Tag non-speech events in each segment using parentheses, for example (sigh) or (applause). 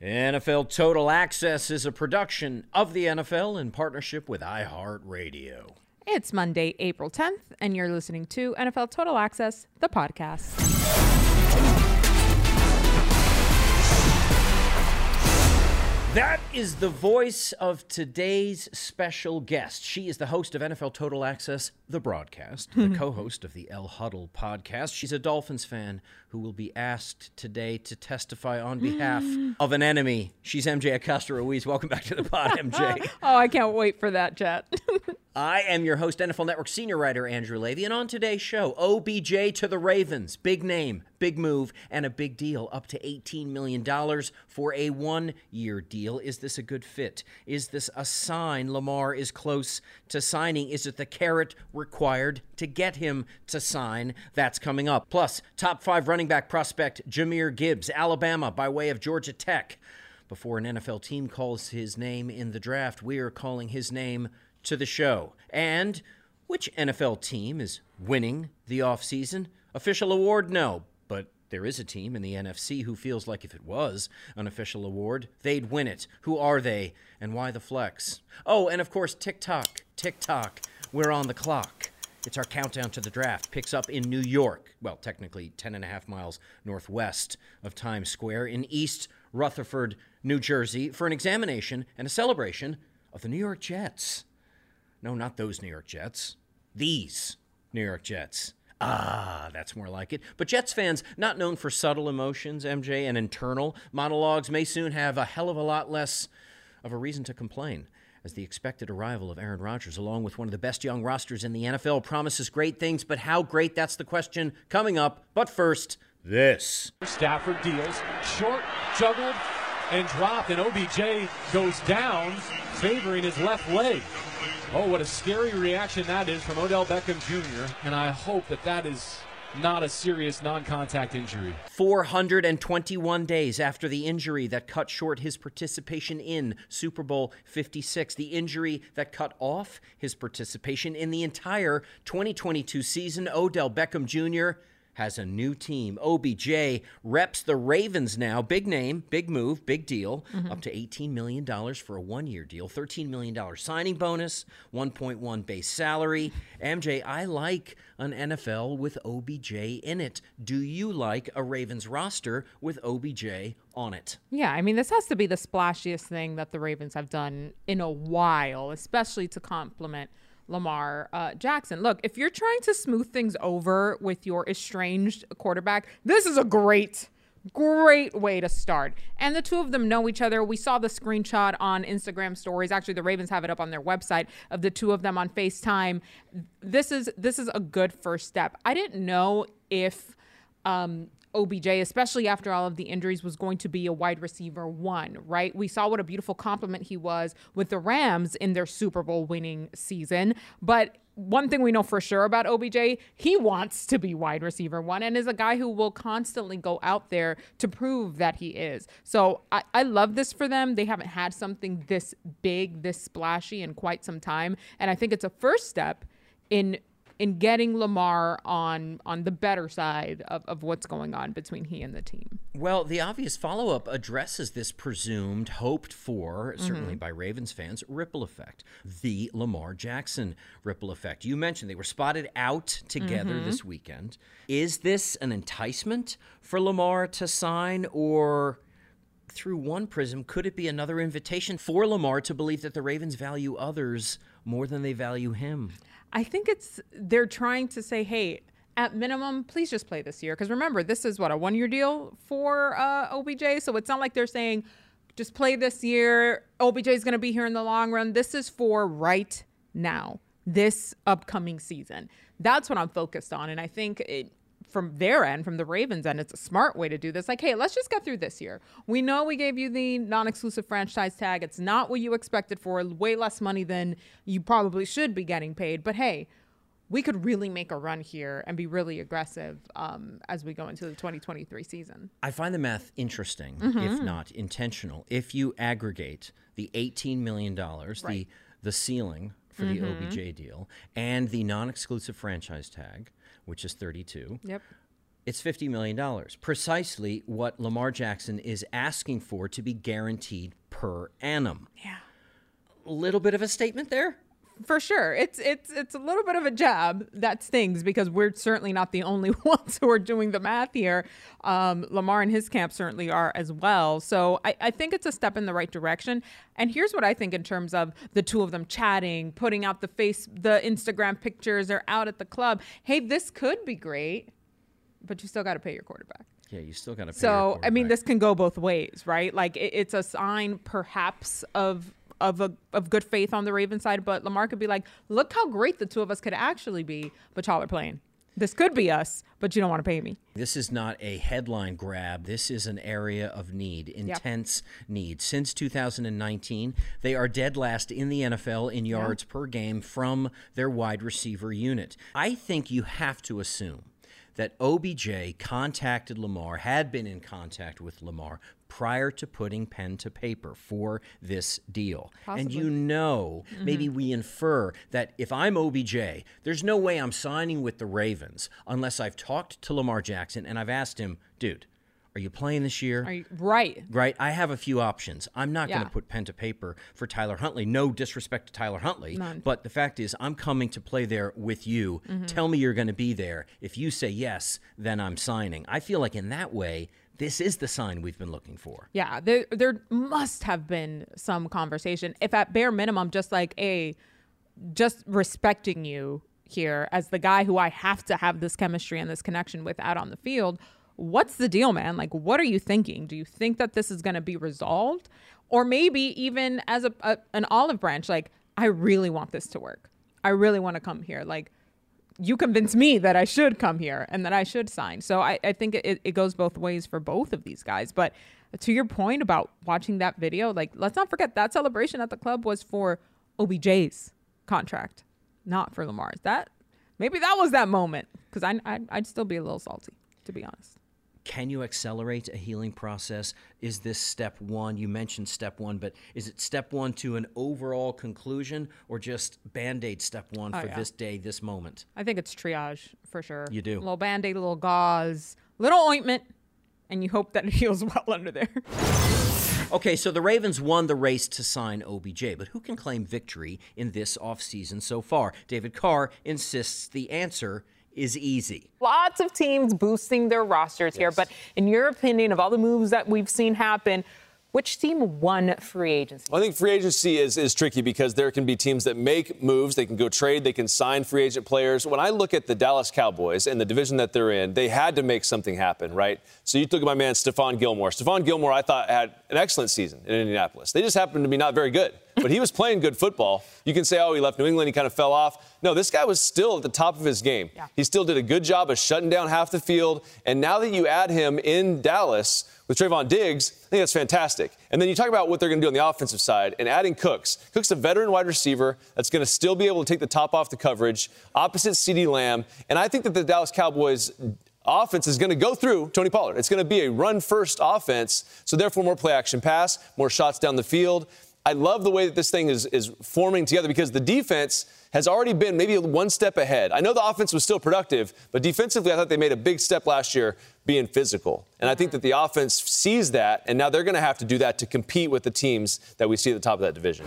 NFL Total Access is a production of the NFL in partnership with iHeartRadio. It's Monday, April 10th, and you're listening to NFL Total Access, the podcast. That is the voice of today's special guest. She is the host of NFL Total Access, the broadcast, the hmm. co host of the El Huddle podcast. She's a Dolphins fan who will be asked today to testify on behalf hmm. of an enemy. She's MJ Acosta Ruiz. Welcome back to the pod, MJ. (laughs) oh, I can't wait for that, chat. (laughs) I am your host, NFL Network senior writer Andrew Levy, and on today's show, OBJ to the Ravens. Big name, big move, and a big deal up to $18 million for a one year deal. Is this a good fit? Is this a sign Lamar is close to signing? Is it the carrot required to get him to sign? That's coming up. Plus, top five running back prospect Jahmyr Gibbs, Alabama, by way of Georgia Tech. Before an NFL team calls his name in the draft, we are calling his name to the show. And which NFL team is winning the offseason? Official award? No. There is a team in the NFC who feels like if it was an official award, they'd win it. Who are they and why the flex? Oh, and of course, TikTok. TikTok. We're on the clock. It's our countdown to the draft. Picks up in New York. Well, technically 10 and a half miles northwest of Times Square in East Rutherford, New Jersey, for an examination and a celebration of the New York Jets. No, not those New York Jets. These New York Jets. Ah, that's more like it. But Jets fans, not known for subtle emotions, MJ, and internal monologues, may soon have a hell of a lot less of a reason to complain. As the expected arrival of Aaron Rodgers, along with one of the best young rosters in the NFL, promises great things, but how great? That's the question coming up. But first, this. Stafford deals, short, juggled, and dropped, and OBJ goes down, favoring his left leg. Oh, what a scary reaction that is from Odell Beckham Jr., and I hope that that is not a serious non contact injury. 421 days after the injury that cut short his participation in Super Bowl 56, the injury that cut off his participation in the entire 2022 season, Odell Beckham Jr has a new team. OBJ reps the Ravens now. Big name, big move, big deal. Mm-hmm. Up to $18 million for a one year deal, $13 million signing bonus, 1.1 base salary. MJ, I like an NFL with OBJ in it. Do you like a Ravens roster with OBJ on it? Yeah, I mean, this has to be the splashiest thing that the Ravens have done in a while, especially to complement Lamar uh, Jackson. Look, if you're trying to smooth things over with your estranged quarterback, this is a great, great way to start. And the two of them know each other. We saw the screenshot on Instagram stories. Actually, the Ravens have it up on their website of the two of them on FaceTime. This is this is a good first step. I didn't know if um, OBJ, especially after all of the injuries, was going to be a wide receiver one, right? We saw what a beautiful complement he was with the Rams in their Super Bowl winning season. But one thing we know for sure about OBJ, he wants to be wide receiver one and is a guy who will constantly go out there to prove that he is. So I, I love this for them. They haven't had something this big, this splashy in quite some time. And I think it's a first step in in getting Lamar on on the better side of, of what's going on between he and the team. Well, the obvious follow up addresses this presumed, hoped for, certainly mm-hmm. by Ravens fans, ripple effect. The Lamar Jackson ripple effect. You mentioned they were spotted out together mm-hmm. this weekend. Is this an enticement for Lamar to sign or through one prism, could it be another invitation for Lamar to believe that the Ravens value others more than they value him? I think it's they're trying to say, hey, at minimum, please just play this year. Because remember, this is what a one year deal for uh, OBJ. So it's not like they're saying, just play this year. OBJ is going to be here in the long run. This is for right now, this upcoming season. That's what I'm focused on. And I think it, from their end, from the Ravens end, it's a smart way to do this. Like, hey, let's just get through this year. We know we gave you the non-exclusive franchise tag. It's not what you expected for, way less money than you probably should be getting paid. But hey, we could really make a run here and be really aggressive um, as we go into the 2023 season. I find the math interesting, Mm-hmm. if not intentional. If you aggregate the $18 million, the, Right. Mm-hmm. the ceiling for the OBJ deal, and the non exclusive franchise tag, which is 32, Yep. it's $50 million. Precisely what Lamar Jackson is asking for to be guaranteed per annum. Yeah. A little bit of a statement there. For sure. It's it's it's a little bit of a jab that stings because we're certainly not the only (laughs) ones who are doing the math here. Um, Lamar and his camp certainly are as well. So I, I think it's a step in the right direction. And here's what I think in terms of the two of them chatting, putting out the face the Instagram pictures, they're out at the club. Hey, this could be great, but you still gotta pay your quarterback. Yeah, you still got to pay. your So I mean, this can go both ways, right? Like it, it's a sign, perhaps, of of a of good faith on the Ravens side, but Lamar could be like, "Look how great the two of us could actually be, but y'all are playing. This could be us, but you don't want to pay me." This is not a headline grab. This is an area of need, intense need. Since 2019, they are dead last in the NFL in yards per game from their wide receiver unit. I think you have to assume that OBJ contacted Lamar, had been in contact with Lamar prior to putting pen to paper for this deal. And you know, mm-hmm. maybe we infer that if I'm OBJ, there's no way I'm signing with the Ravens unless I've talked to Lamar Jackson and I've asked him, dude, are you playing this year? Are you right? Right, I have a few options. I'm not going to put pen to paper for Tyler Huntley. No disrespect to Tyler Huntley, None. but the fact is, I'm coming to play there with you. Mm-hmm. Tell me you're going to be there. If you say yes, then I'm signing. I feel like in that way, this is the sign we've been looking for. Yeah, there there must have been some conversation. If at bare minimum, just like a just respecting you here as the guy who I have to have this chemistry and this connection with out on the field. What's the deal, man? Like, what are you thinking? Do you think that this is going to be resolved, or maybe even as a, a an olive branch? Like, I really want this to work. I really want to come here. Like, you convince me that I should come here and that I should sign. So I, I think it, it goes both ways for both of these guys. But to your point about watching that video, like let's not forget that celebration at the club was for OBJ's contract, not for Lamar's. That maybe that was that moment because I, I I'd still be a little salty to be honest. Can you accelerate a healing process? Is this step one? You mentioned step one, but is it step one to an overall conclusion or just band aid step one Oh, for yeah. this day, this moment? I think it's triage for sure. You do. a little band aid, a little gauze, little ointment, and you hope that it (laughs) heals well under there. Okay, so the Ravens won the race to sign OBJ, but who can claim victory in this offseason so far? David Carr insists the answer is easy. Lots of teams boosting their rosters here, but in your opinion, of all the moves that we've seen happen, which team won free agency? I think free agency is, is tricky because there can be teams that make moves. They can go trade. They can sign free agent players. When I look at the Dallas Cowboys and the division that they're in, they had to make something happen, right? So you look at my man, Stephon Gilmore. Stephon Gilmore, I thought, had an excellent season in Indianapolis. They just happened to be not very good. But he was playing good football. You can say, oh, he left New England, he kind of fell off. No, this guy was still at the top of his game. Yeah. He still did a good job of shutting down half the field. And now that you add him in Dallas with Trevon Diggs, I think that's fantastic. And then you talk about what they're going to do on the offensive side and adding Cooks. Cooks a veteran wide receiver that's going to still be able to take the top off the coverage, opposite CeeDee Lamb. And I think that the Dallas Cowboys offense is going to go through Tony Pollard. It's going to be a run first offense, so therefore more play action pass, more shots down the field. I love the way that this thing is, is forming together because the defense has already been maybe one step ahead. I know the offense was still productive, but defensively, I thought they made a big step last year being physical. And I think that the offense sees that, and now they're going to have to do that to compete with the teams that we see at the top of that division.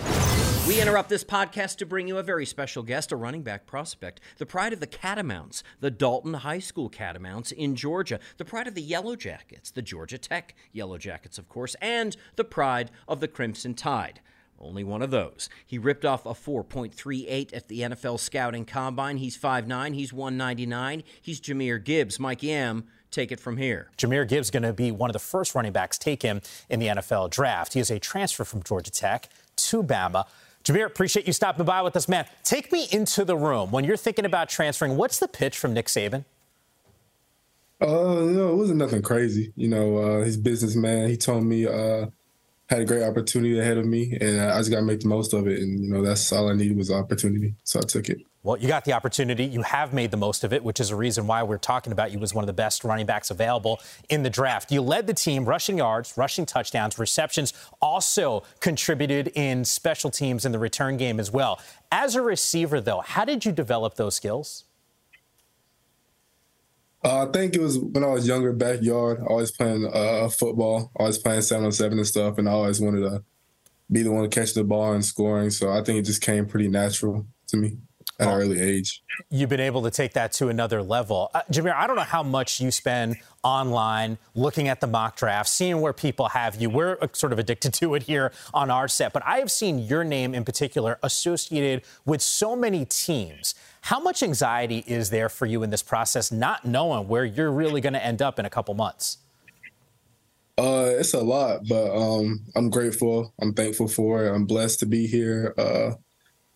We interrupt this podcast to bring you a very special guest, a running back prospect, the pride of the Catamounts, the Dalton High School Catamounts in Georgia, the pride of the Yellow Jackets, the Georgia Tech Yellow Jackets, of course, and the pride of the Crimson Tide. Only one of those. He ripped off a 4.38 at the NFL Scouting Combine. He's 5'9, he's 199. He's Jahmyr Gibbs. Mike Yam, take it from here. Jahmyr Gibbs going to be one of the first running backs taken in the NFL draft. He is a transfer from Georgia Tech to Bama. Jahmyr, appreciate you stopping by with us, man. Take me into the room when you're thinking about transferring. What's the pitch from Nick Saban? Uh, you know, it wasn't nothing crazy. You know, uh, he's businessman. He told me uh, had a great opportunity ahead of me, and I just got to make the most of it. And you know, that's all I needed was opportunity, so I took it. Well, you got the opportunity. You have made the most of it, which is a reason why we're talking about you as one of the best running backs available in the draft. You led the team rushing yards, rushing touchdowns, receptions, also contributed in special teams in the return game as well. As a receiver, though, how did you develop those skills? Uh, I think it was when I was younger, backyard, always playing uh, football, always playing 7 on 7 and stuff, and I always wanted to be the one to catch the ball and scoring. So I think it just came pretty natural to me at an early age. You've been able to take that to another level. Uh, Jahmyr, I don't know how much you spend online looking at the mock draft, seeing where people have you. We're uh, sort of addicted (laughs) to it here on our set, but I have seen your name in particular associated with so many teams. How much anxiety is there for you in this process, not knowing where you're really going to end up in a couple months? Uh, it's a lot, but um, I'm grateful. I'm thankful for it. I'm blessed to be here. Uh,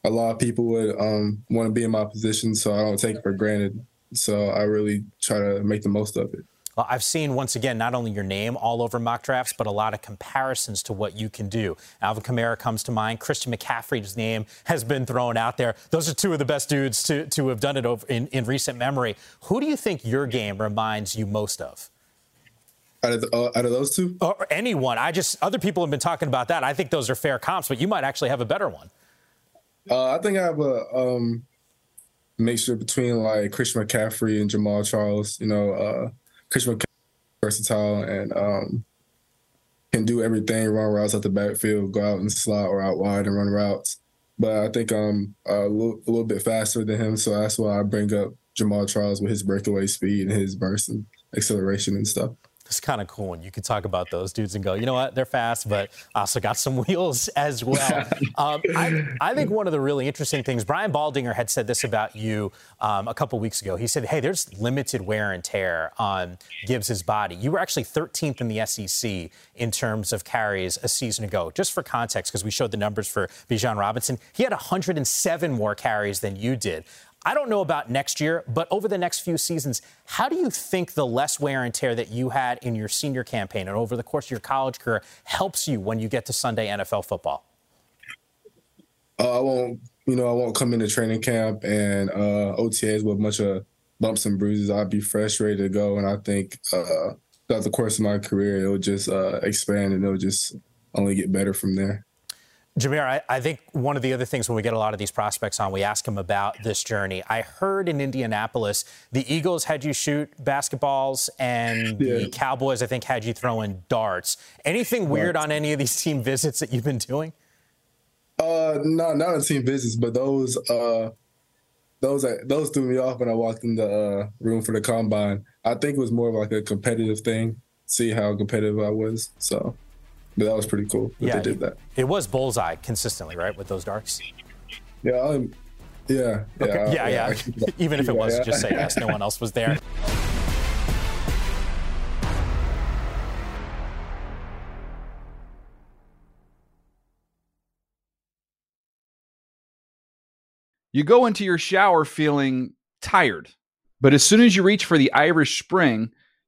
a lot of people would um, want to be in my position, so I don't take it for granted. So I really try to make the most of it. Well, I've seen once again not only your name all over mock drafts, but a lot of comparisons to what you can do. Alvin Kamara comes to mind. Christian McCaffrey's name has been thrown out there. Those are two of the best dudes to, to have done it over in, in recent memory. Who do you think your game reminds you most of? Out of, the, uh, out of those two? Or anyone. I just, other people have been talking about that. I think those are fair comps, but you might actually have a better one. Uh, I think I have a um, mixture between like Christian McCaffrey and Jamaal Charles. You know, uh, Christian McCaffrey versatile and um, can do everything, run routes at the backfield, go out and slot or out wide and run routes. But I think I'm a little, a little bit faster than him, so that's why I bring up Jamaal Charles with his breakaway speed and his burst and acceleration and stuff it's kind of cool when you can talk about those dudes and go, you know what, they're fast, but also got some (laughs) wheels as well. (laughs) um, I, I, think one of the really interesting things, Brian Baldinger had said this about you um, a couple weeks ago. He said, hey, there's limited wear and tear on Gibbs's body. You were actually 13th in the SEC in terms of carries a season ago. Just for context, because we showed the numbers for Bijan Robinson, he had 107 more carries than you did. I don't know about next year, but over the next few seasons, how do you think the less wear and tear that you had in your senior campaign and over the course of your college career helps you when you get to Sunday NFL football? Uh, I won't, you know, I won't come into training camp and uh, OTAs with a bunch of bumps and bruises. I'd be fresh, ready to go, and I think uh, throughout the course of my career, it'll just uh, expand and it'll just only get better from there. Jahmyr, I, I, think one of the other things when we get a lot of these prospects on, we ask them about this journey. I heard in Indianapolis, the Eagles had you shoot basketballs, and (laughs) yeah. the Cowboys, I think, had you throwing darts. Anything weird on any of these team visits that you've been doing? Uh, no, not on team visits, but those, uh, those, those threw me off when I walked in the uh, room for the combine. I think it was more of like a competitive thing, see how competitive I was. So but that was pretty cool that yeah, they did that. It was bullseye consistently, right, with those darts? Yeah, um, yeah, yeah, okay. yeah, yeah, yeah. (laughs) Even if it was, yeah. just say yes. No one else was there. You go into your shower feeling tired, but as soon as you reach for the Irish Spring,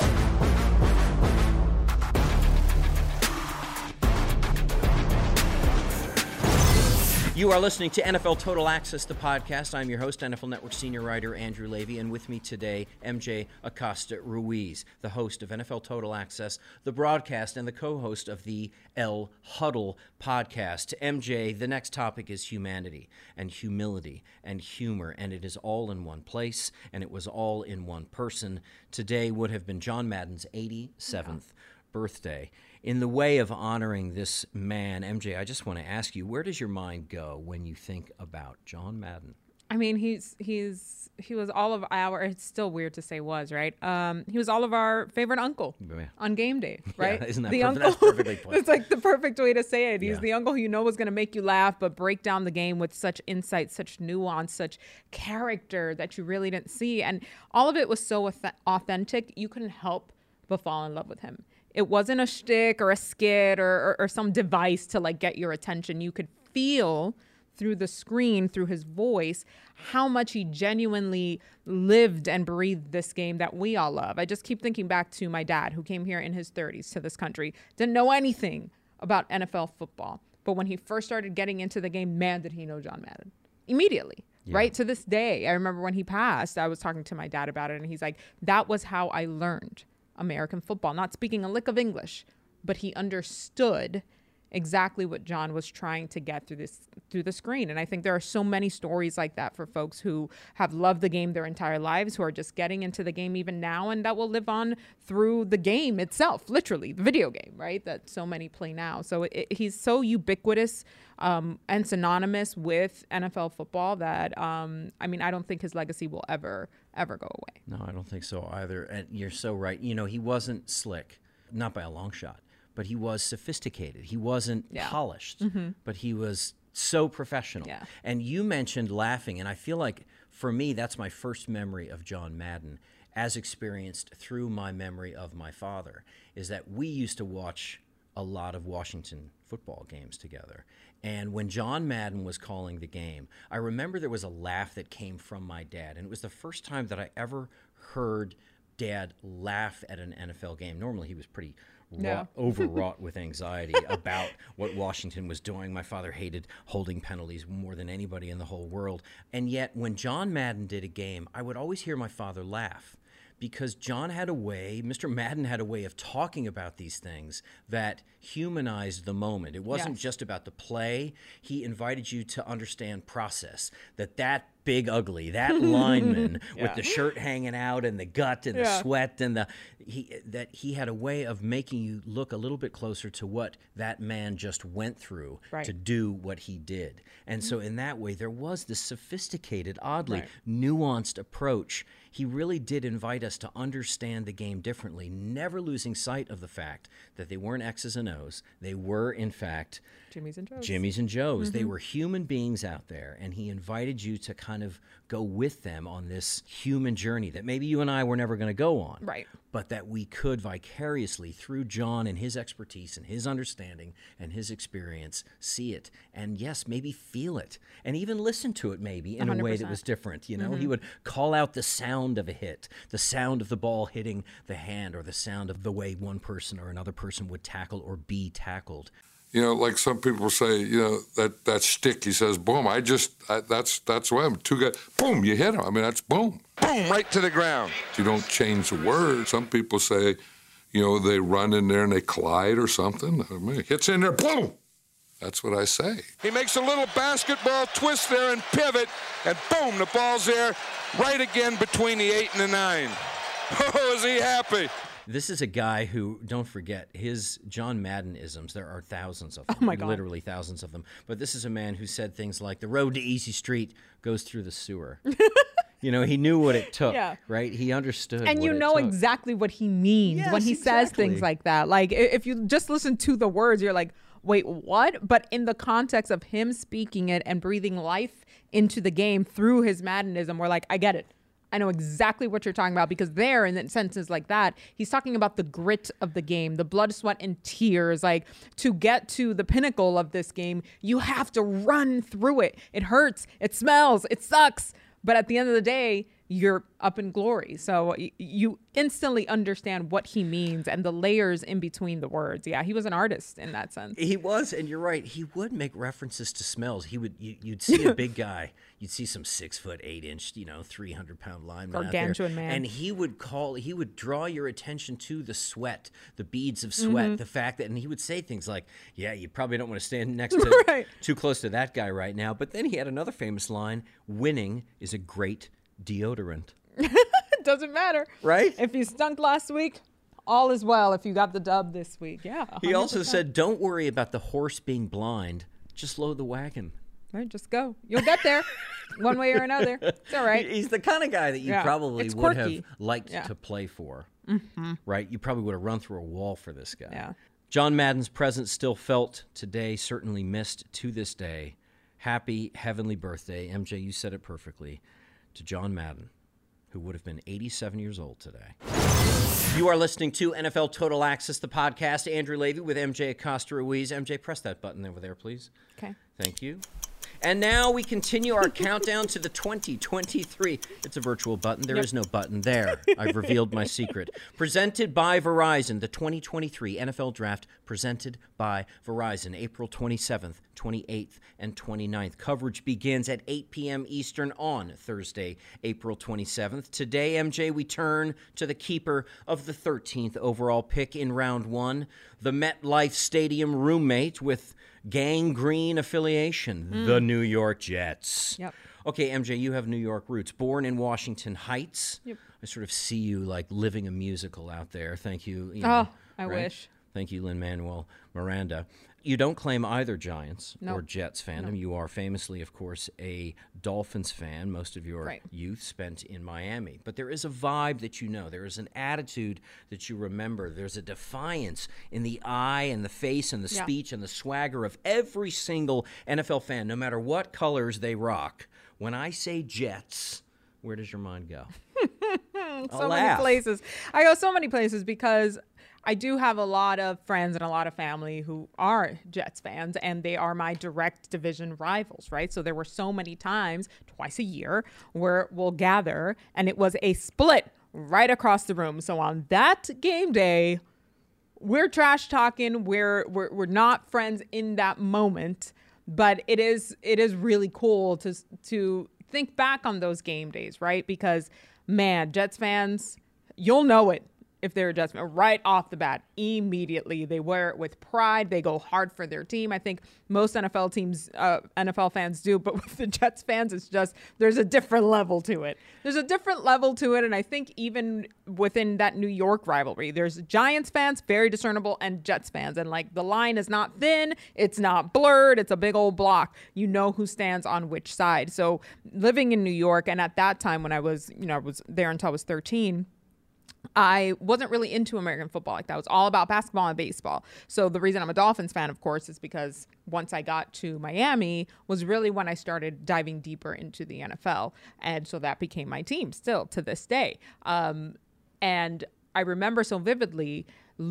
You are listening to NFL Total Access, the podcast. I'm your host, NFL Network senior writer Andrew Levy, and with me today, MJ Acosta Ruiz, the host of NFL Total Access, the broadcast, and the co host of the El Huddle podcast. MJ, the next topic is humanity and humility and humor, and it is all in one place, and it was all in one person. Today would have been John Madden's 87th birthday. In the way of honoring this man, MJ, I just want to ask you, where does your mind go when you think about John Madden? I mean, he's he's he was all of our. It's still weird to say was right. Um, he was all of our favorite uncle Yeah. on game day, (laughs) right? isn't that the perfect? uncle? That's perfectly (laughs) it's like the perfect way to say it. He's Yeah. the uncle who you know was going to make you laugh, but break down the game with such insight, such nuance, such character that you really didn't see, and all of it was so authentic. You couldn't help but fall in love with him. It wasn't a shtick or a skit or, or, or some device to like get your attention. You could feel through the screen, through his voice, how much he genuinely lived and breathed this game that we all love. I just keep thinking back to my dad, who came here in his 30s to this country, didn't know anything about NFL football. But when he first started getting into the game, man, did he know John Madden immediately. Right to this day, I remember when he passed, I was talking to my dad about it, and he's like, That was how I learned American football. Not speaking a lick of English, but he understood exactly what John was trying to get through this through the screen. And I think there are so many stories like that for folks who have loved the game their entire lives, who are just getting into the game even now, and that will live on through the game itself, literally the video game, right? That so many play now. So it, he's so ubiquitous um, and synonymous with NFL football that um, I mean, I don't think his legacy will ever ever go away. No, I don't think so either. And you're so right. You know, he wasn't slick, not by a long shot, but he was sophisticated. He wasn't Yeah. polished, mm-hmm. but he was so professional. Yeah. And you mentioned laughing, and I feel like for me, that's my first memory of John Madden, as experienced through my memory of my father, is that we used to watch a lot of Washington football games together. And when John Madden was calling the game, I remember there was a laugh that came from my dad. And it was the first time that I ever heard dad laugh at an NFL game. Normally, he was pretty Yeah. wrought, (laughs) overwrought with anxiety about what Washington was doing. My father hated holding penalties more than anybody in the whole world. And yet, when John Madden did a game, I would always hear my father laugh because John had a way, Mr. Madden had a way of talking about these things that humanized the moment. It wasn't Yes. just about the play. He invited you to understand process, that that big ugly, that (laughs) lineman with the shirt hanging out and the gut and the sweat and the he that he had a way of making you look a little bit closer to what that man just went through Right. to do what he did. And so mm-hmm. in that way there was this sophisticated, oddly Right. nuanced approach. He really did invite us to understand the game differently, never losing sight of the fact that they weren't X's and O's. They were, in fact, Jimmy's and Joe's. Jimmy's and Joe's. They mm-hmm. were human beings out there, and he invited you to kind of go with them on this human journey that maybe you and I were never going to go on. Right. But that we could vicariously, through John and his expertise and his understanding and his experience, see it. And yes, maybe feel it. And even listen to it, maybe, in a way that was different. You know, he mm-hmm. would call out the sound of a hit, the sound of the ball hitting the hand, or the sound of the way one person or another person would tackle or be tackled. You know, like some people say, you know, that that stick. He says, "Boom!" I just I, that's that's why I'm two guys. Boom! You hit him. I mean, that's boom. Boom, right to the ground. You don't change the word. Some people say, you know, they run in there and they collide or something. I mean, hits in there. Boom! That's what I say. He makes a little basketball twist there and pivot, and boom, the ball's there, right again between the eight and the nine. (laughs) Oh, is he happy? This is a guy who, don't forget, his John Madden isms, there are thousands of oh them. Oh my God. Literally thousands of them. But this is a man who said things like, the road to Easy Street goes through the sewer. (laughs) you know, he knew what it took, Yeah. right? He understood. and you know took. exactly what he means when Yes, he says things like that. Like if you just listen to the words, you're like, wait, what? But in the context of him speaking it and breathing life into the game through his Maddenism, we're like, I get it. I know exactly what you're talking about because there, in sentences like that, he's talking about the grit of the game, the blood, sweat, and tears. Like to get to the pinnacle of this game, you have to run through it. It hurts, it smells, it sucks. But at the end of the day, you're up in glory. So you instantly understand what he means and the layers in between the words. Yeah, he was an artist in that sense. He was, and you're right. He would make references to smells. He would. You, you'd see a (laughs) big guy. You'd see some six foot eight inch, you know, three hundred pound lineman out there, Gargantuan man. and he would call. He would draw your attention to the sweat, the beads of sweat, Mhm. the fact that, and he would say things like, "Yeah, you probably don't want to stand next to (laughs) Right. too close to that guy right now." But then he had another famous line: "Winning is a great deodorant." it (laughs) doesn't matter. Right? If you stunk last week, all is well if you got the dub this week. Yeah. He also said, "Don't worry about the horse being blind. Just load the wagon." Right, just go. You'll get there (laughs) one way or another. It's all right. He's the kind of guy that you Yeah, probably it's would quirky. have liked Yeah. to play for. Mhm. Right? You probably would have run through a wall for this guy. Yeah. John Madden's presence still felt today, certainly missed to this day. Happy heavenly birthday, MJ. You said it perfectly to John Madden, who would have been 87 years old today. You are listening to NFL Total Access, the podcast. Andrew Levy with MJ Acosta Ruiz. MJ, press that button over there, please. Okay. Thank you. And now we continue our countdown to the 2023. It's a virtual button. There is no button there. I've revealed my secret. Presented by Verizon, the 2023 NFL Draft presented by Verizon, April 27th, 28th, and 29th. Coverage begins at 8 p.m. Eastern on Thursday, April 27th. Today, MJ, we turn to the keeper of the 13th overall pick in round one, the MetLife Stadium roommate with Gang Green affiliation, Mm. the New York Jets. Yep. Okay, MJ, you have New York roots. Born in Washington Heights. Yep. I sort of see you like living a musical out there. Thank you. you Oh, know, I wish. Thank you, Lin Manuel Miranda. You don't claim either Giants No. or Jets fandom. No. You are famously, of course, a Dolphins fan. Most of your Right. youth spent in Miami. But there is a vibe that you know. There is an attitude that you remember. There's a defiance in the eye and the face and the Yeah. speech and the swagger of every single NFL fan, no matter what colors they rock. When I say Jets, where does your mind go? (laughs) so laugh. many places. I go so many places because I do have a lot of friends and a lot of family who are Jets fans, and they are my direct division rivals, right? So there were so many times, twice a year, where we'll gather, and it was a split right across the room. So on that game day, we're trash talking. We're, we're we're not friends in that moment, but it is it is really cool to to think back on those game days, right? Because man, Jets fans, you'll know it if they're a fan right off the bat. Immediately, they wear it with pride. They go hard for their team. I think most NFL teams, uh, NFL fans do, but (laughs) with the Jets fans, it's just there's a different level to it. There's a different level to it, and I think even within that New York rivalry, there's Giants fans, very discernible, and Jets fans, and like the line is not thin, it's not blurred, it's a big old block. You know who stands on which side. So living in New York, and at that time when I was, you know, I was there until I was 13. I wasn't really into American football like that. Was all about basketball and baseball. So the reason I'm a Dolphins fan, of course, is because once I got to Miami was really when I started diving deeper into the NFL, and so that became my team still to this day. Um, and I remember so vividly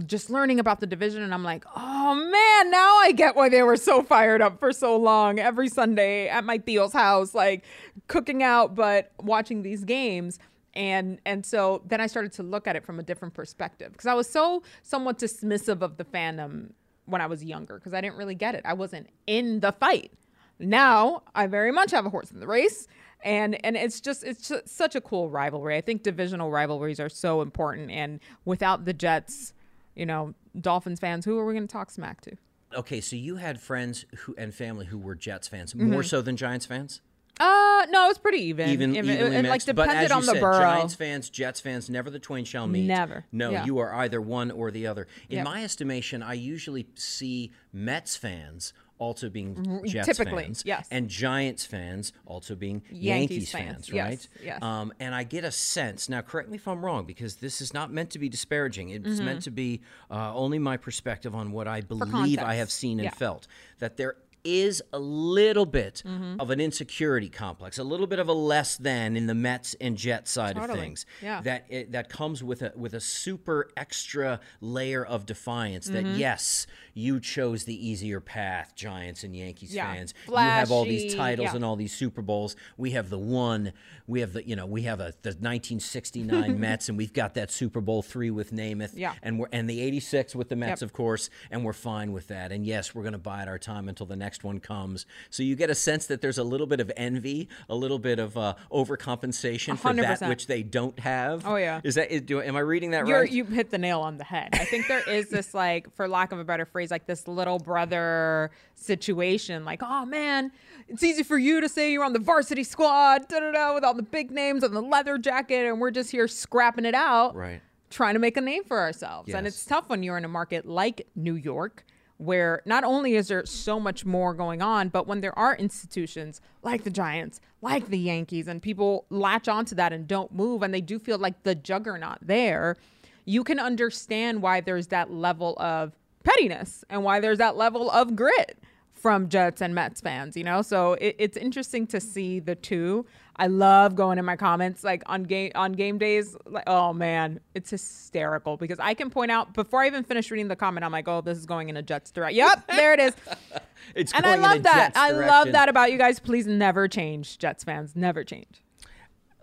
just learning about the division, and I'm like, oh man, now I get why they were so fired up for so long every Sunday at my tío's house, like cooking out, but watching these games and and so then I started to look at it from a different perspective because I was so somewhat dismissive of the fandom when I was younger because I didn't really get it. I wasn't in the fight. Now I very much have a horse in the race, and and it's just it's just such a cool rivalry. I think divisional rivalries are so important, and without the Jets, you know, Dolphins fans, who are we going to talk smack to? Okay, so you had friends who and family who were Jets fans, more Mhm. so than Giants fans. Uh, no, it was pretty even. Even, Even- evenly and like mixed. but depended as you on the said, borough. Giants fans, Jets fans, never the twain shall meet. Never. No, Yeah. you are either one or the other. In Yep. my estimation, I usually see Mets fans also being Jets typically, fans, yes. and Giants fans also being Yankees Yankees, fans, fans, right? yes. Um, and I get a sense now. Correct me if I'm wrong, because this is not meant to be disparaging. It's Mhm. meant to be uh, only my perspective on what I believe I have seen and yeah. felt. That there is a little bit Mm-hmm. of an insecurity complex, a little bit of a less than in the Mets and Jets side of things. Yeah. That it, that comes with a with a super extra layer of defiance. That Mm-hmm. yes, you chose the easier path, Giants and Yankees Yeah. fans. you have all these titles yeah. and all these Super Bowls. We have the one. We have the you know we have a the 1969 (laughs) Mets, and we've got that Super Bowl three with Namath. Yeah. And we're and the 86 with the Mets, Yep. of course, and we're fine with that. And yes, we're going to bide our time until the next one comes. So you get a sense that there's a little bit of envy, a little bit of uh, overcompensation for that which they don't have. Oh, yeah. Is that is, do am I reading that You're, right? you hit the nail on the head. I think there is this like, for lack of a better phrase, like this little brother situation. Like, oh man, it's easy for you to say you're on the varsity squad, da da da, with all the big names and the leather jacket, and we're just here scrapping it out, Right. Trying to make a name for ourselves. And it's tough when you're in a market like New York. Where not only is there so much more going on, but when there are institutions like the Giants, like the Yankees, and people latch onto that and don't move, and they do feel like the juggernaut there, you can understand why there's that level of pettiness and why there's that level of grit from Jets and Mets fans, you know? So it, it's interesting to see the two. I love going in my comments like on game on game days. Like, oh man, it's hysterical because I can point out before I even finish reading the comment, I'm like, oh, this is going in a Jets direction. Yep, there it is. (laughs) it's and I going in a love that. I love that about you guys. Please never change, Jets fans. Never change.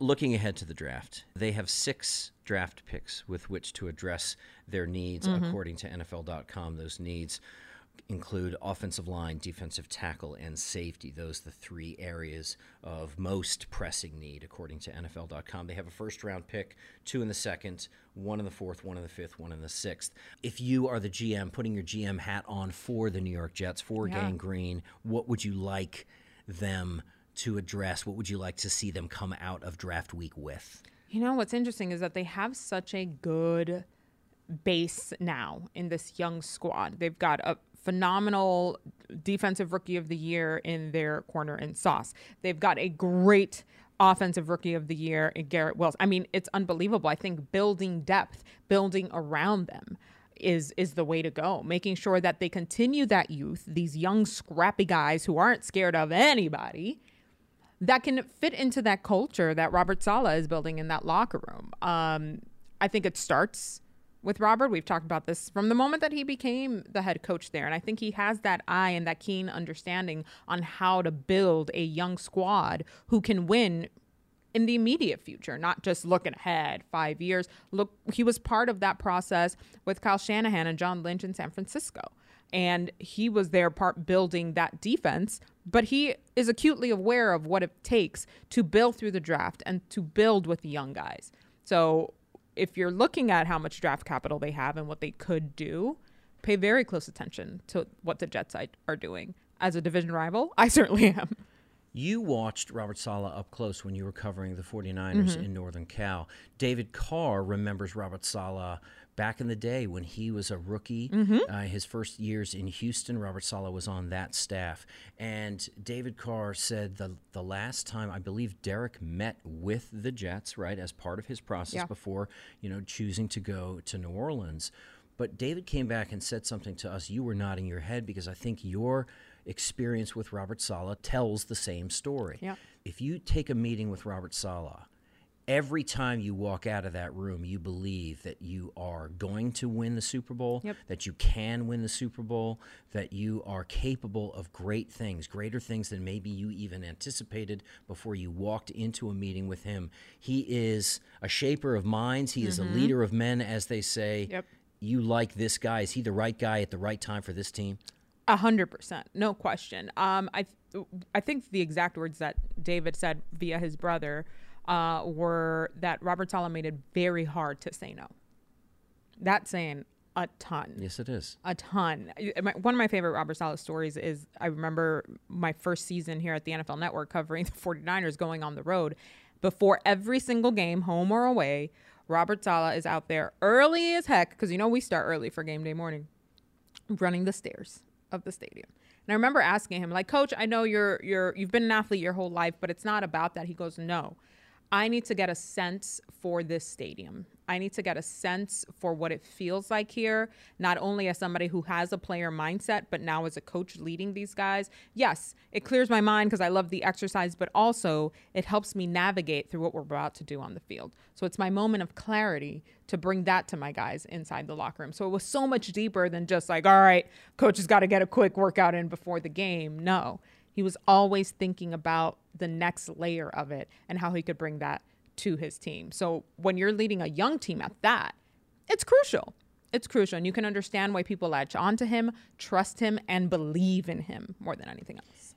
looking ahead to the draft, they have six draft picks with which to address their needs, Mm-hmm. according to NFL.com. Those needs include offensive line, defensive tackle, and safety. Those are the three areas of most pressing need, according to NFL.com. They have a first round pick, two in the second, one in the fourth, one in the fifth, one in the sixth. If you are the GM, putting your GM hat on for the New York Jets, for Yeah. Gang Green, what would you like them to address? What would you like to see them come out of draft week with? You know what's interesting is that they have such a good base now in this young squad. They've got a phenomenal defensive rookie of the year in their corner in Sauce. They've got a great offensive rookie of the year in Garrett Wilson. I mean, it's unbelievable. I think building depth, building around them is is the way to go. Making sure that they continue that youth, these young scrappy guys who aren't scared of anybody that can fit into that culture that Robert Saleh is building in that locker room. Um, I think it starts with Robert. We've talked about this from the moment that he became the head coach there. And I think he has that eye and that keen understanding on how to build a young squad who can win in the immediate future, not just looking ahead five years. Look, he was part of that process with Kyle Shanahan and John Lynch in San Francisco. And he was there part building that defense, but he is acutely aware of what it takes to build through the draft and to build with the young guys. So if you're looking at how much draft capital they have and what they could do, pay very close attention to what the Jets are doing. As a division rival, (laughs) I certainly am. You watched Robert Saleh up close when you were covering the 49ers Mm-hmm. in Northern Cal. David Carr remembers Robert Saleh back in the day when he was a rookie. Mm-hmm. Uh, his first years in Houston, Robert Saleh was on that staff. And David Carr said the, the last time, I believe Derek met with the Jets, right, as part of his process Yeah. before, you know, choosing to go to New Orleans. But David came back and said something to us. You were nodding your head because I think your experience with Robert Saleh tells the same story. Yeah. If you take a meeting with Robert Saleh, every time you walk out of that room, you believe that you are going to win the Super Bowl, Yep. that you can win the Super Bowl, that you are capable of great things, greater things than maybe you even anticipated before you walked into a meeting with him. He is a shaper of minds, he is a leader of men, as they say. Yep. You like this guy. Is he the right guy at the right time for this team? A hundred percent, no question. Um, I, I think the exact words that David said via his brother, uh, were that Robert Saleh made it very hard to say no. That's saying a ton. Yes, it is. a ton. My- One of my favorite Robert Saleh stories is I remember my first season here at the NFL Network covering (laughs) the 49ers going on the road. Before every single game, home or away, Robert Saleh is out there early as heck because you know we start early for game day morning, running the stairs of the stadium. And I remember asking him, like, Coach, I know you're you're you've been an athlete your whole life, but it's not about that. He goes, No. I need to get a sense for this stadium. I need to get a sense for what it feels like here, not only as somebody who has a player mindset, but now as a coach leading these guys. Yes, it clears my mind because I love the exercise, but also it helps me navigate through what we're about to do on the field. So it's my moment of clarity to bring that to my guys inside the locker room. So it was so much deeper than just like, all right, coach has got to get a quick workout in before the game. No, he was always thinking about the next layer of it and how he could bring that to his team. So when you're leading a young team at that, it's crucial. It's crucial. And you can understand why people latch onto him, trust him, and believe in him more than anything else.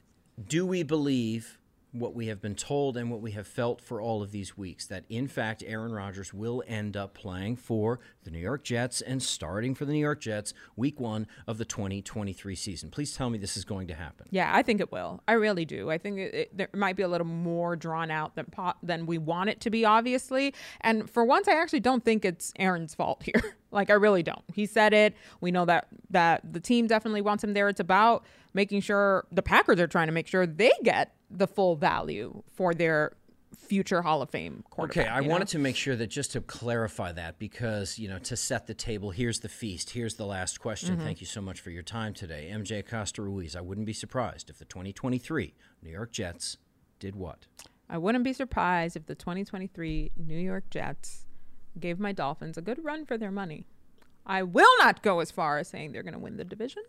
Do we believe what we have been told and what we have felt for all of these weeks that in fact Aaron Rodgers will end up playing for the New York Jets and starting for the New York Jets week 1 of the 2023 season. Please tell me this is going to happen. Yeah, I think it will. I really do. I think it, it, there might be a little more drawn out than than we want it to be obviously. And for once I actually don't think it's Aaron's fault (laughs) here. like I really don't. He said it. We know that that the team definitely wants him there. It's about making sure the Packers are trying to make sure they get the full value for their future Hall of Fame quarterback. Okay, I wanted know? to make sure that just to clarify that because, you know, to set the table, here's the feast. Here's the last question. Mhm. Thank you so much for your time today. MJ Acosta Ruiz, I wouldn't be surprised if the 2023 New York Jets did what? I wouldn't be surprised if the 2023 New York Jets gave my Dolphins a good run for their money. I will not go as far as saying they're going to win the division.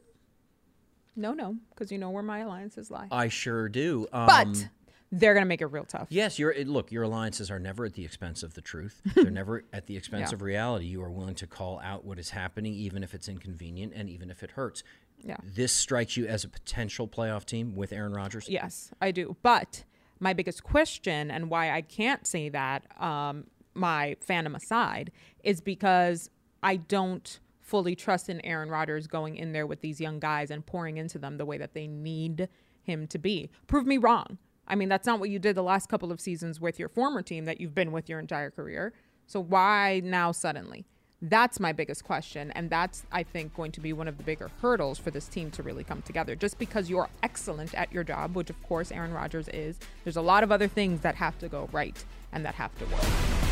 No, no, because you know where my alliances lie. I sure do. Um, but they're going to make it real tough. Yes, your look. Your alliances are never at the expense of the truth. (laughs) They're never at the expense Yeah. of reality. You are willing to call out what is happening, even if it's inconvenient and even if it hurts. Yeah. This strikes you as a potential playoff team with Aaron Rodgers. Yes, I do. But my biggest question and why I can't say that, um, my fandom aside, is because I don't fully trust in Aaron Rodgers going in there with these young guys and pouring into them the way that they need him to be. Prove me wrong. I mean, that's not what you did the last couple of seasons with your former team that you've been with your entire career. So why now suddenly? That's my biggest question. And that's, I think, going to be one of the bigger hurdles for this team to really come together. Just because you're excellent at your job, which of course Aaron Rodgers is, there's a lot of other things that have to go right and that have to work.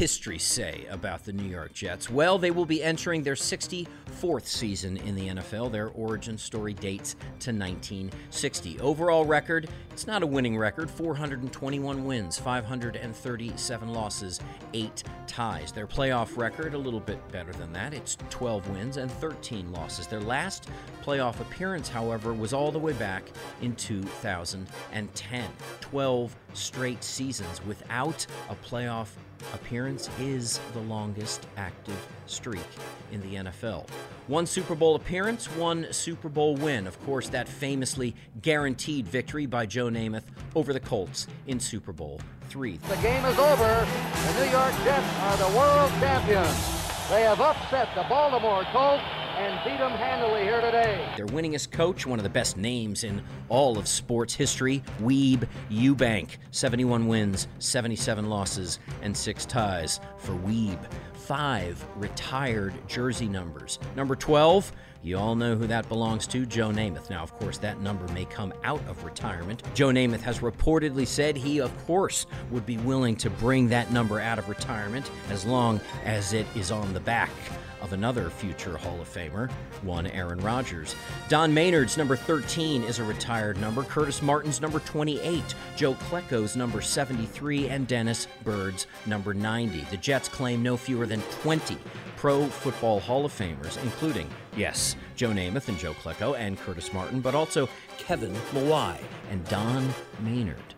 History say about the New York Jets? Well, they will be entering their 64th season in the NFL. Their origin story dates to 1960. Overall record, it's not a winning record 421 wins, 537 losses, 8 ties. Their playoff record, a little bit better than that. It's 12 wins and 13 losses. Their last playoff appearance, however, was all the way back in 2010. 12 straight seasons without a playoff appearance is the longest active streak in the NFL. One Super Bowl appearance, one Super Bowl win. Of course, that famously guaranteed victory by Joe Namath over the Colts in Super Bowl three. The game is over. The New York Jets are the world champions. They have upset the Baltimore Colts and beat them handily here today. Their winningest coach, one of the best names in all of sports history, Weeb Ewbank. 71 wins, 77 losses, and six ties for Weeb. Five retired jersey numbers. Number 12, you all know who that belongs to, Joe Namath. Now, of course, that number may come out of retirement. Joe Namath has reportedly said he, of course, would be willing to bring that number out of retirement as long as it is on the back of another future Hall of Famer, one Aaron Rodgers. Don Maynard's number 13 is a retired number, Curtis Martin's number 28, Joe Klecko's number 73, and Dennis Byrd's number 90. The Jets claim no fewer than 20 Pro Football Hall of Famers, including, yes, Joe Namath and Joe Klecko and Curtis Martin, but also Kevin Mawae and Don Maynard.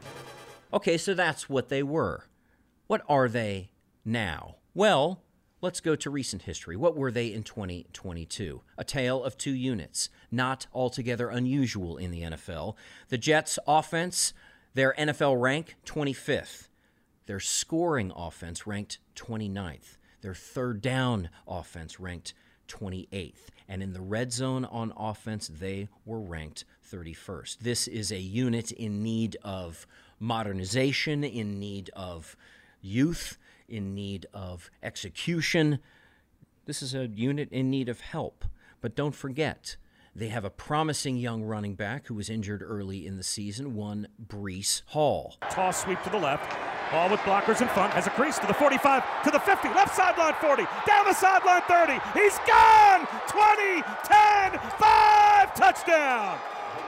Okay, so that's what they were. What are they now? Well, let's go to recent history. What were they in 2022? A tale of two units, not altogether unusual in the NFL. The Jets' offense, their NFL rank, 25th. Their scoring offense ranked 29th. Their third down offense ranked 28th. And in the red zone on offense, they were ranked 31st. This is a unit in need of modernization, in need of youth, in need of execution. This is a unit in need of help. But don't forget, they have a promising young running back who was injured early in the season, one Breece Hall. Toss sweep to the left. Ball with blockers in front. Has a crease to the 45, to the 50, left sideline 40, down the sideline 30. He's gone! 20, 10, 5, touchdown!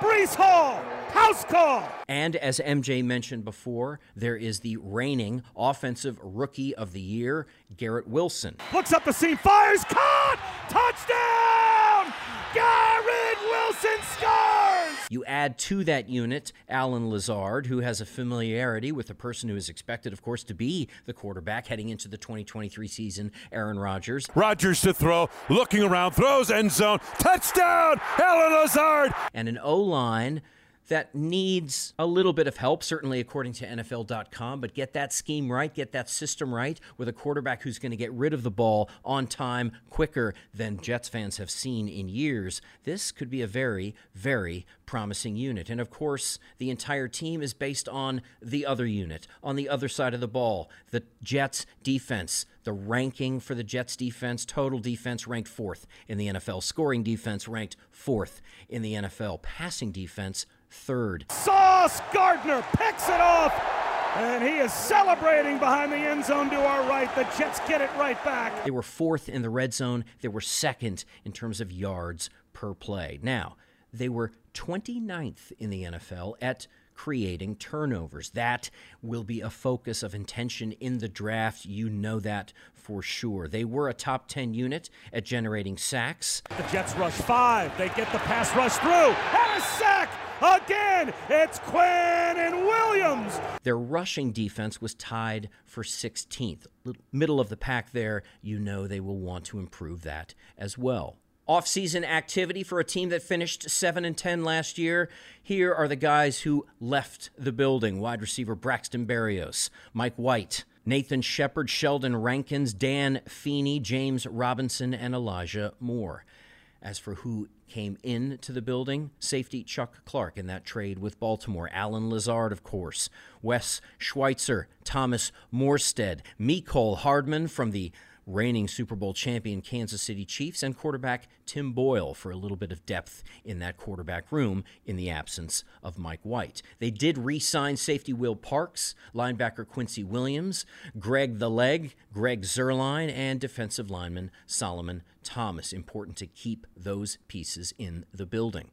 Breece Hall, house call. And as MJ mentioned before, there is the reigning offensive rookie of the year, Garrett Wilson. Looks up the seam, fires, caught! Touchdown! Garrett Wilson scores! You add to that unit Allen Lazard, who has a familiarity with the person who is expected, of course, to be the quarterback heading into the 2023 season, Aaron Rodgers. Rodgers to throw, looking around, throws end zone, touchdown! Allen Lazard! And an O line that needs a little bit of help, certainly according to NFL.com, but get that scheme right, get that system right with a quarterback who's going to get rid of the ball on time quicker than Jets fans have seen in years. This could be a very, very promising unit. And of course, the entire team is based on the other unit, on the other side of the ball, the Jets defense. The ranking for the Jets defense, total defense ranked fourth in the NFL, scoring defense ranked fourth in the NFL, passing defense third. Sauce Gardner picks it off, and he is celebrating behind the end zone to our right. The Jets get it right back. They were fourth in the red zone, they were second in terms of yards per play. Now, they were 29th in the NFL at creating turnovers. That will be a focus of intention in the draft. You know that for sure. They were a top 10 unit at generating sacks. The Jets rush five. They get the pass rush through. And a sack! Again, it's Quinnen Williams. Their rushing defense was tied for 16th. Middle of the pack there, you know they will want to improve that as well. Off-season activity for a team that finished 7 and 10 last year. Here are the guys who left the building. Wide receiver Braxton Berrios, Mike White, Nathan Shepherd, Sheldon Rankins, Dan Feeney, James Robinson, and Elijah Moore. As for who came into the building, safety Chuck Clark in that trade with Baltimore, Allen Lazard, of course, Wes Schweitzer, Thomas Morstead, Mecole Hardman from the reigning Super Bowl champion Kansas City Chiefs, and quarterback Tim Boyle for a little bit of depth in that quarterback room in the absence of Mike White. They did re sign safety Will Parks, linebacker Quincy Williams, Greg the Leg, Greg Zuerlein, and defensive lineman Solomon Thomas. Important to keep those pieces in the building.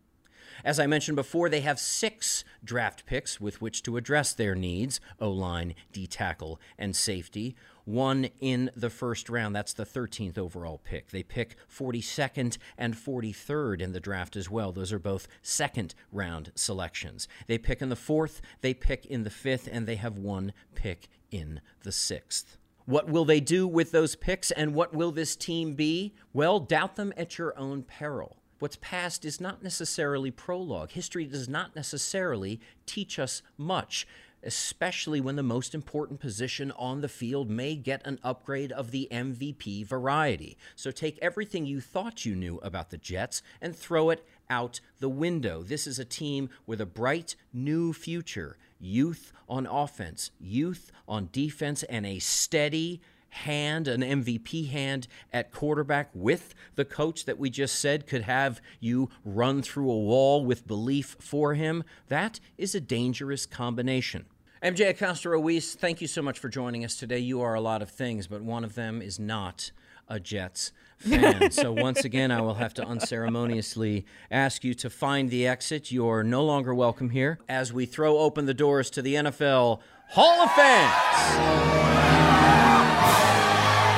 As I mentioned before, they have six draft picks with which to address their needs O line, D tackle, and safety. One in the first round. That's the 13th overall pick. They pick 42nd and 43rd in the draft as well. Those are both second round selections. They pick in the fourth, they pick in the fifth, and they have one pick in the sixth. What will they do with those picks, and what will this team be? Well, doubt them at your own peril. What's past is not necessarily prologue. History does not necessarily teach us much, especially when the most important position on the field may get an upgrade of the MVP variety. So take everything you thought you knew about the Jets and throw it out the window. This is a team with a bright new future youth on offense, youth on defense, and a steady hand, an MVP hand at quarterback with the coach that we just said could have you run through a wall with belief for him, that is a dangerous combination. MJ Acosta Ruiz, thank you so much for joining us today. You are a lot of things, but one of them is not a Jets fan. (laughs) so once again, I will have to unceremoniously ask you to find the exit. You're no longer welcome here as we throw open the doors to the NFL Hall of Fans.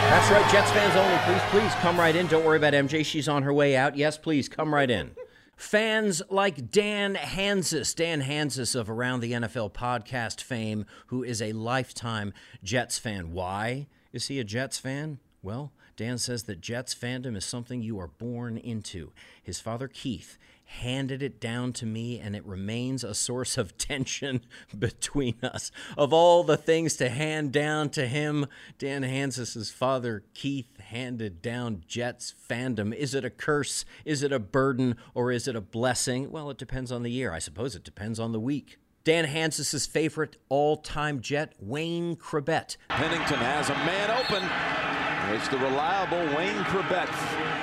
That's right, Jets fans only. Please, please come right in. Don't worry about MJ. She's on her way out. Yes, please come right in. Fans like Dan Hanzus, Dan Hanzus of Around the NFL podcast fame, who is a lifetime Jets fan. Why is he a Jets fan? Well, Dan says that Jets fandom is something you are born into. His father, Keith, handed it down to me, and it remains a source of (laughs) tension between us. Of all the things to hand down to him, Dan Hanzus' father, Keith, handed down Jets fandom. Is it a curse? Is it a burden? Or is it a blessing? Well, it depends on the year. I suppose it depends on the week. Dan Hanzus' favorite all time Jet, Wayne Chrebet. Pennington has a man open. It's the reliable Wayne Chrebet.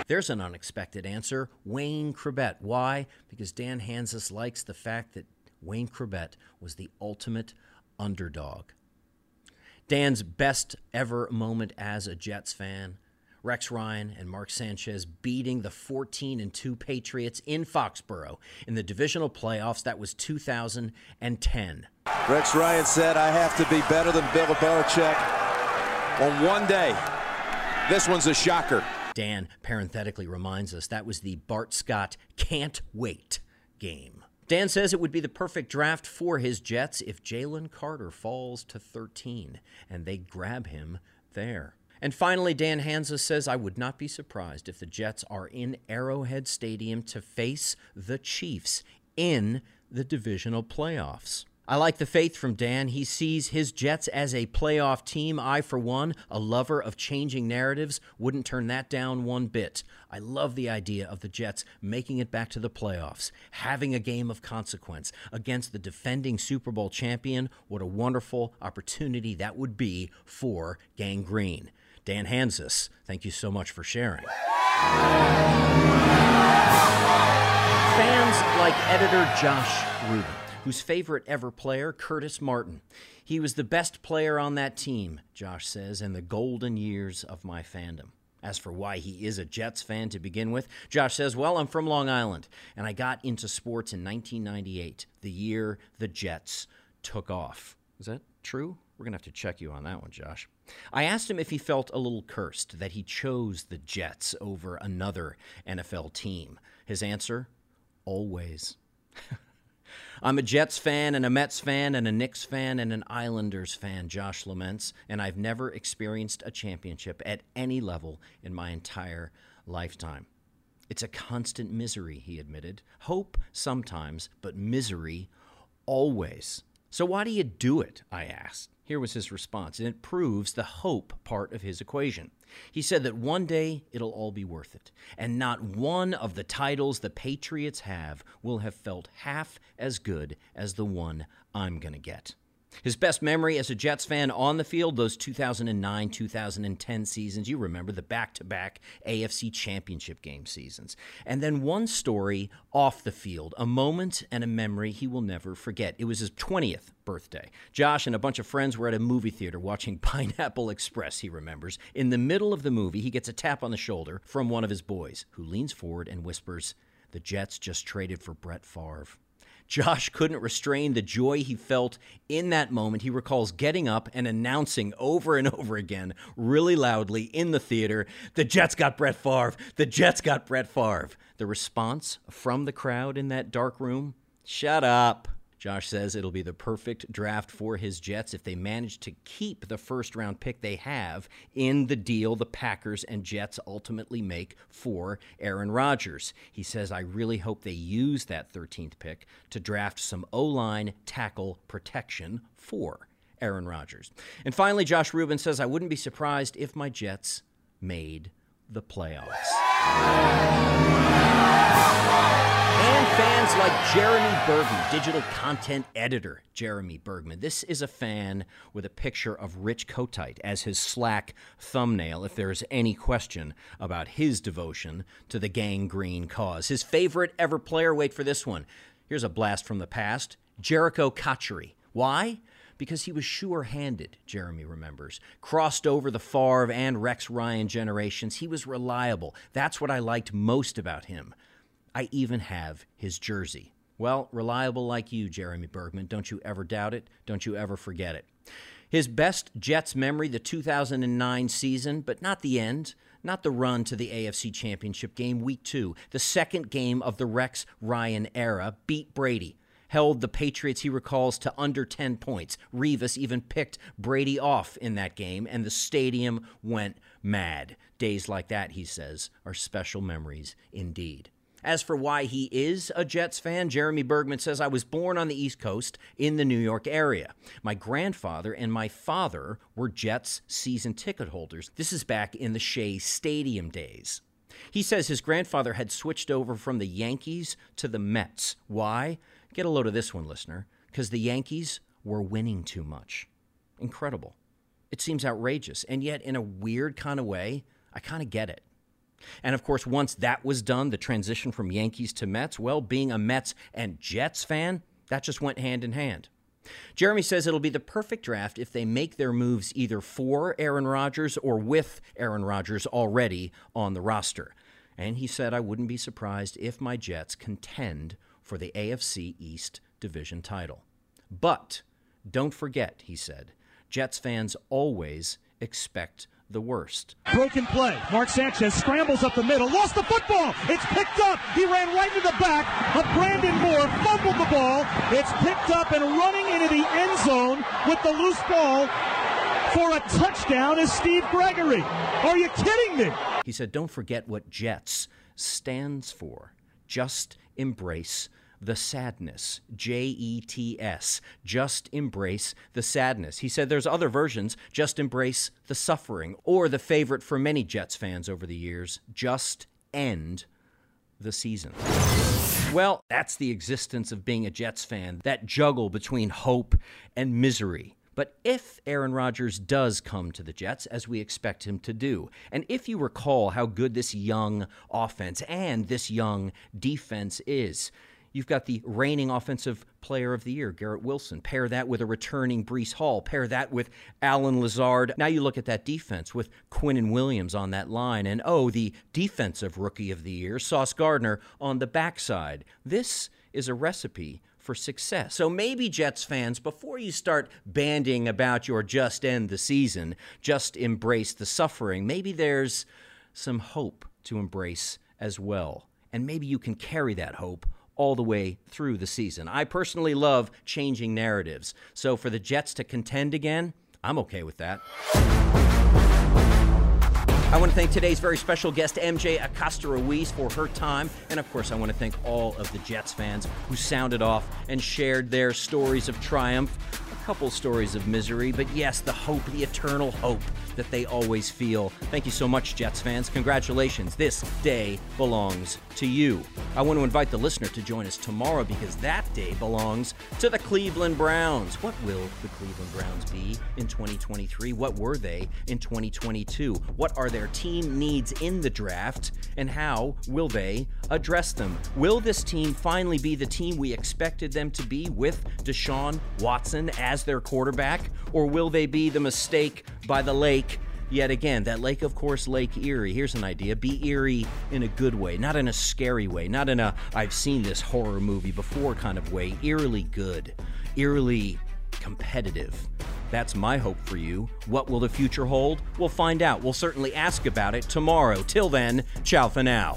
There's an unexpected answer Wayne Chrebet. Why? Because Dan Hanzus likes the fact that Wayne Chrebet was the ultimate underdog. Dan's best ever moment as a Jets fan Rex Ryan and Mark Sanchez beating the 14 and 2 Patriots in Foxborough in the divisional playoffs. That was 2010. Rex Ryan said, I have to be better than Bill Belichick on one day. This one's a shocker. Dan parenthetically reminds us that was the Bart Scott can't wait game. Dan says it would be the perfect draft for his Jets if Jalen Carter falls to 13 and they grab him there. And finally, Dan Hanzus says, I would not be surprised if the Jets are in Arrowhead Stadium to face the Chiefs in the divisional playoffs. I like the faith from Dan. He sees his Jets as a playoff team. I, for one, a lover of changing narratives, wouldn't turn that down one bit. I love the idea of the Jets making it back to the playoffs, having a game of consequence against the defending Super Bowl champion. What a wonderful opportunity that would be for Gang Green. Dan Hanzus, thank you so much for sharing. Fans like editor Josh Rubin whose favorite ever player, Curtis Martin. He was the best player on that team, Josh says, in the golden years of my fandom. As for why he is a Jets fan to begin with, Josh says, Well, I'm from Long Island, and I got into sports in 1998, the year the Jets took off. Is that true? We're going to have to check you on that one, Josh. I asked him if he felt a little cursed that he chose the Jets over another NFL team. His answer always. (laughs) I'm a Jets fan and a Mets fan and a Knicks fan and an Islanders fan, Josh laments, and I've never experienced a championship at any level in my entire lifetime. It's a constant misery, he admitted. Hope sometimes, but misery always. So why do you do it? I asked. Here was his response, and it proves the hope part of his equation. He said that one day it'll all be worth it, and not one of the titles the Patriots have will have felt half as good as the one I'm going to get. His best memory as a Jets fan on the field, those 2009 2010 seasons. You remember the back to back AFC championship game seasons. And then one story off the field, a moment and a memory he will never forget. It was his 20th birthday. Josh and a bunch of friends were at a movie theater watching (laughs) Pineapple Express, he remembers. In the middle of the movie, he gets a tap on the shoulder from one of his boys, who leans forward and whispers, The Jets just traded for Brett Favre. Josh couldn't restrain the joy he felt in that moment. He recalls getting up and announcing over and over again, really loudly in the theater, the Jets got Brett Favre. The Jets got Brett Favre. The response from the crowd in that dark room shut up. Josh says it'll be the perfect draft for his Jets if they manage to keep the first round pick they have in the deal the Packers and Jets ultimately make for Aaron Rodgers. He says, I really hope they use that 13th pick to draft some O line tackle protection for Aaron Rodgers. And finally, Josh Rubin says, I wouldn't be surprised if my Jets made the playoffs. And fans like Jeremy Bergman, digital content editor Jeremy Bergman. This is a fan with a picture of Rich Kotite as his Slack thumbnail, if there is any question about his devotion to the gang green cause. His favorite ever player, wait for this one. Here's a blast from the past Jerricho Cotchery. Why? Because he was sure handed, Jeremy remembers. Crossed over the Favre and Rex Ryan generations. He was reliable. That's what I liked most about him. I even have his jersey. Well, reliable like you, Jeremy Bergman. Don't you ever doubt it. Don't you ever forget it. His best Jets memory, the 2009 season, but not the end, not the run to the AFC Championship game, week two. The second game of the Rex Ryan era beat Brady held the Patriots, he recalls, to under 10 points. Revis even picked Brady off in that game, and the stadium went mad. Days like that, he says, are special memories indeed. As for why he is a Jets fan, Jeremy Bergman says, I was born on the East Coast in the New York area. My grandfather and my father were Jets season ticket holders. This is back in the Shea Stadium days. He says his grandfather had switched over from the Yankees to the Mets. Why? Get a load of this one, listener. Because the Yankees were winning too much. Incredible. It seems outrageous. And yet, in a weird kind of way, I kind of get it. And of course, once that was done, the transition from Yankees to Mets, well, being a Mets and Jets fan, that just went hand in hand. Jeremy says it'll be the perfect draft if they make their moves either for Aaron Rodgers or with Aaron Rodgers already on the roster. And he said, I wouldn't be surprised if my Jets contend for the AFC East division title. But don't forget, he said, Jets fans always expect the worst. Broken play. Mark Sanchez scrambles up the middle, lost the football. It's picked up. He ran right into the back of Brandon Moore, fumbled the ball. It's picked up and running into the end zone with the loose ball for a touchdown is Steve Gregory. Are you kidding me? He said, Don't forget what Jets stands for. Just embrace the sadness. J E T S. Just embrace the sadness. He said there's other versions, just embrace the suffering. Or the favorite for many Jets fans over the years, just end the season. Well, that's the existence of being a Jets fan, that juggle between hope and misery. But if Aaron Rodgers does come to the Jets, as we expect him to do, and if you recall how good this young offense and this young defense is, You've got the reigning offensive player of the year, Garrett Wilson. Pair that with a returning Breece Hall. Pair that with Allen Lazard. Now you look at that defense with Quinnen Williams on that line. And oh, the defensive rookie of the year, Sauce Gardner, on the backside. This is a recipe for success. So maybe Jets fans, before you start banding about your just end the season, just embrace the suffering, maybe there's some hope to embrace as well. And maybe you can carry that hope all the way through the season. I personally love changing narratives. So for the Jets to contend again, I'm okay with that. I want to thank today's very special guest, MJ Acosta Ruiz, for her time. And of course, I want to thank all of the Jets fans who sounded off and shared their stories of triumph a couple stories of misery, but yes, the hope, the eternal hope that they always feel. Thank you so much, Jets fans. Congratulations. This day belongs to you. I want to invite the listener to join us tomorrow because that day belongs to the Cleveland Browns. What will the Cleveland Browns be in 2023? What were they in 2022? What are their team needs in the draft? And how will they address them? Will this team finally be the team we expected them to be with Deshaun Watson as their quarterback, or will they be the mistake by the lake? Yet again, that lake, of course, Lake Erie. Here's an idea be eerie in a good way, not in a scary way, not in a I've seen this horror movie before kind of way. Eerily good, eerily competitive. That's my hope for you. What will the future hold? We'll find out. We'll certainly ask about it tomorrow. Till then, ciao for now.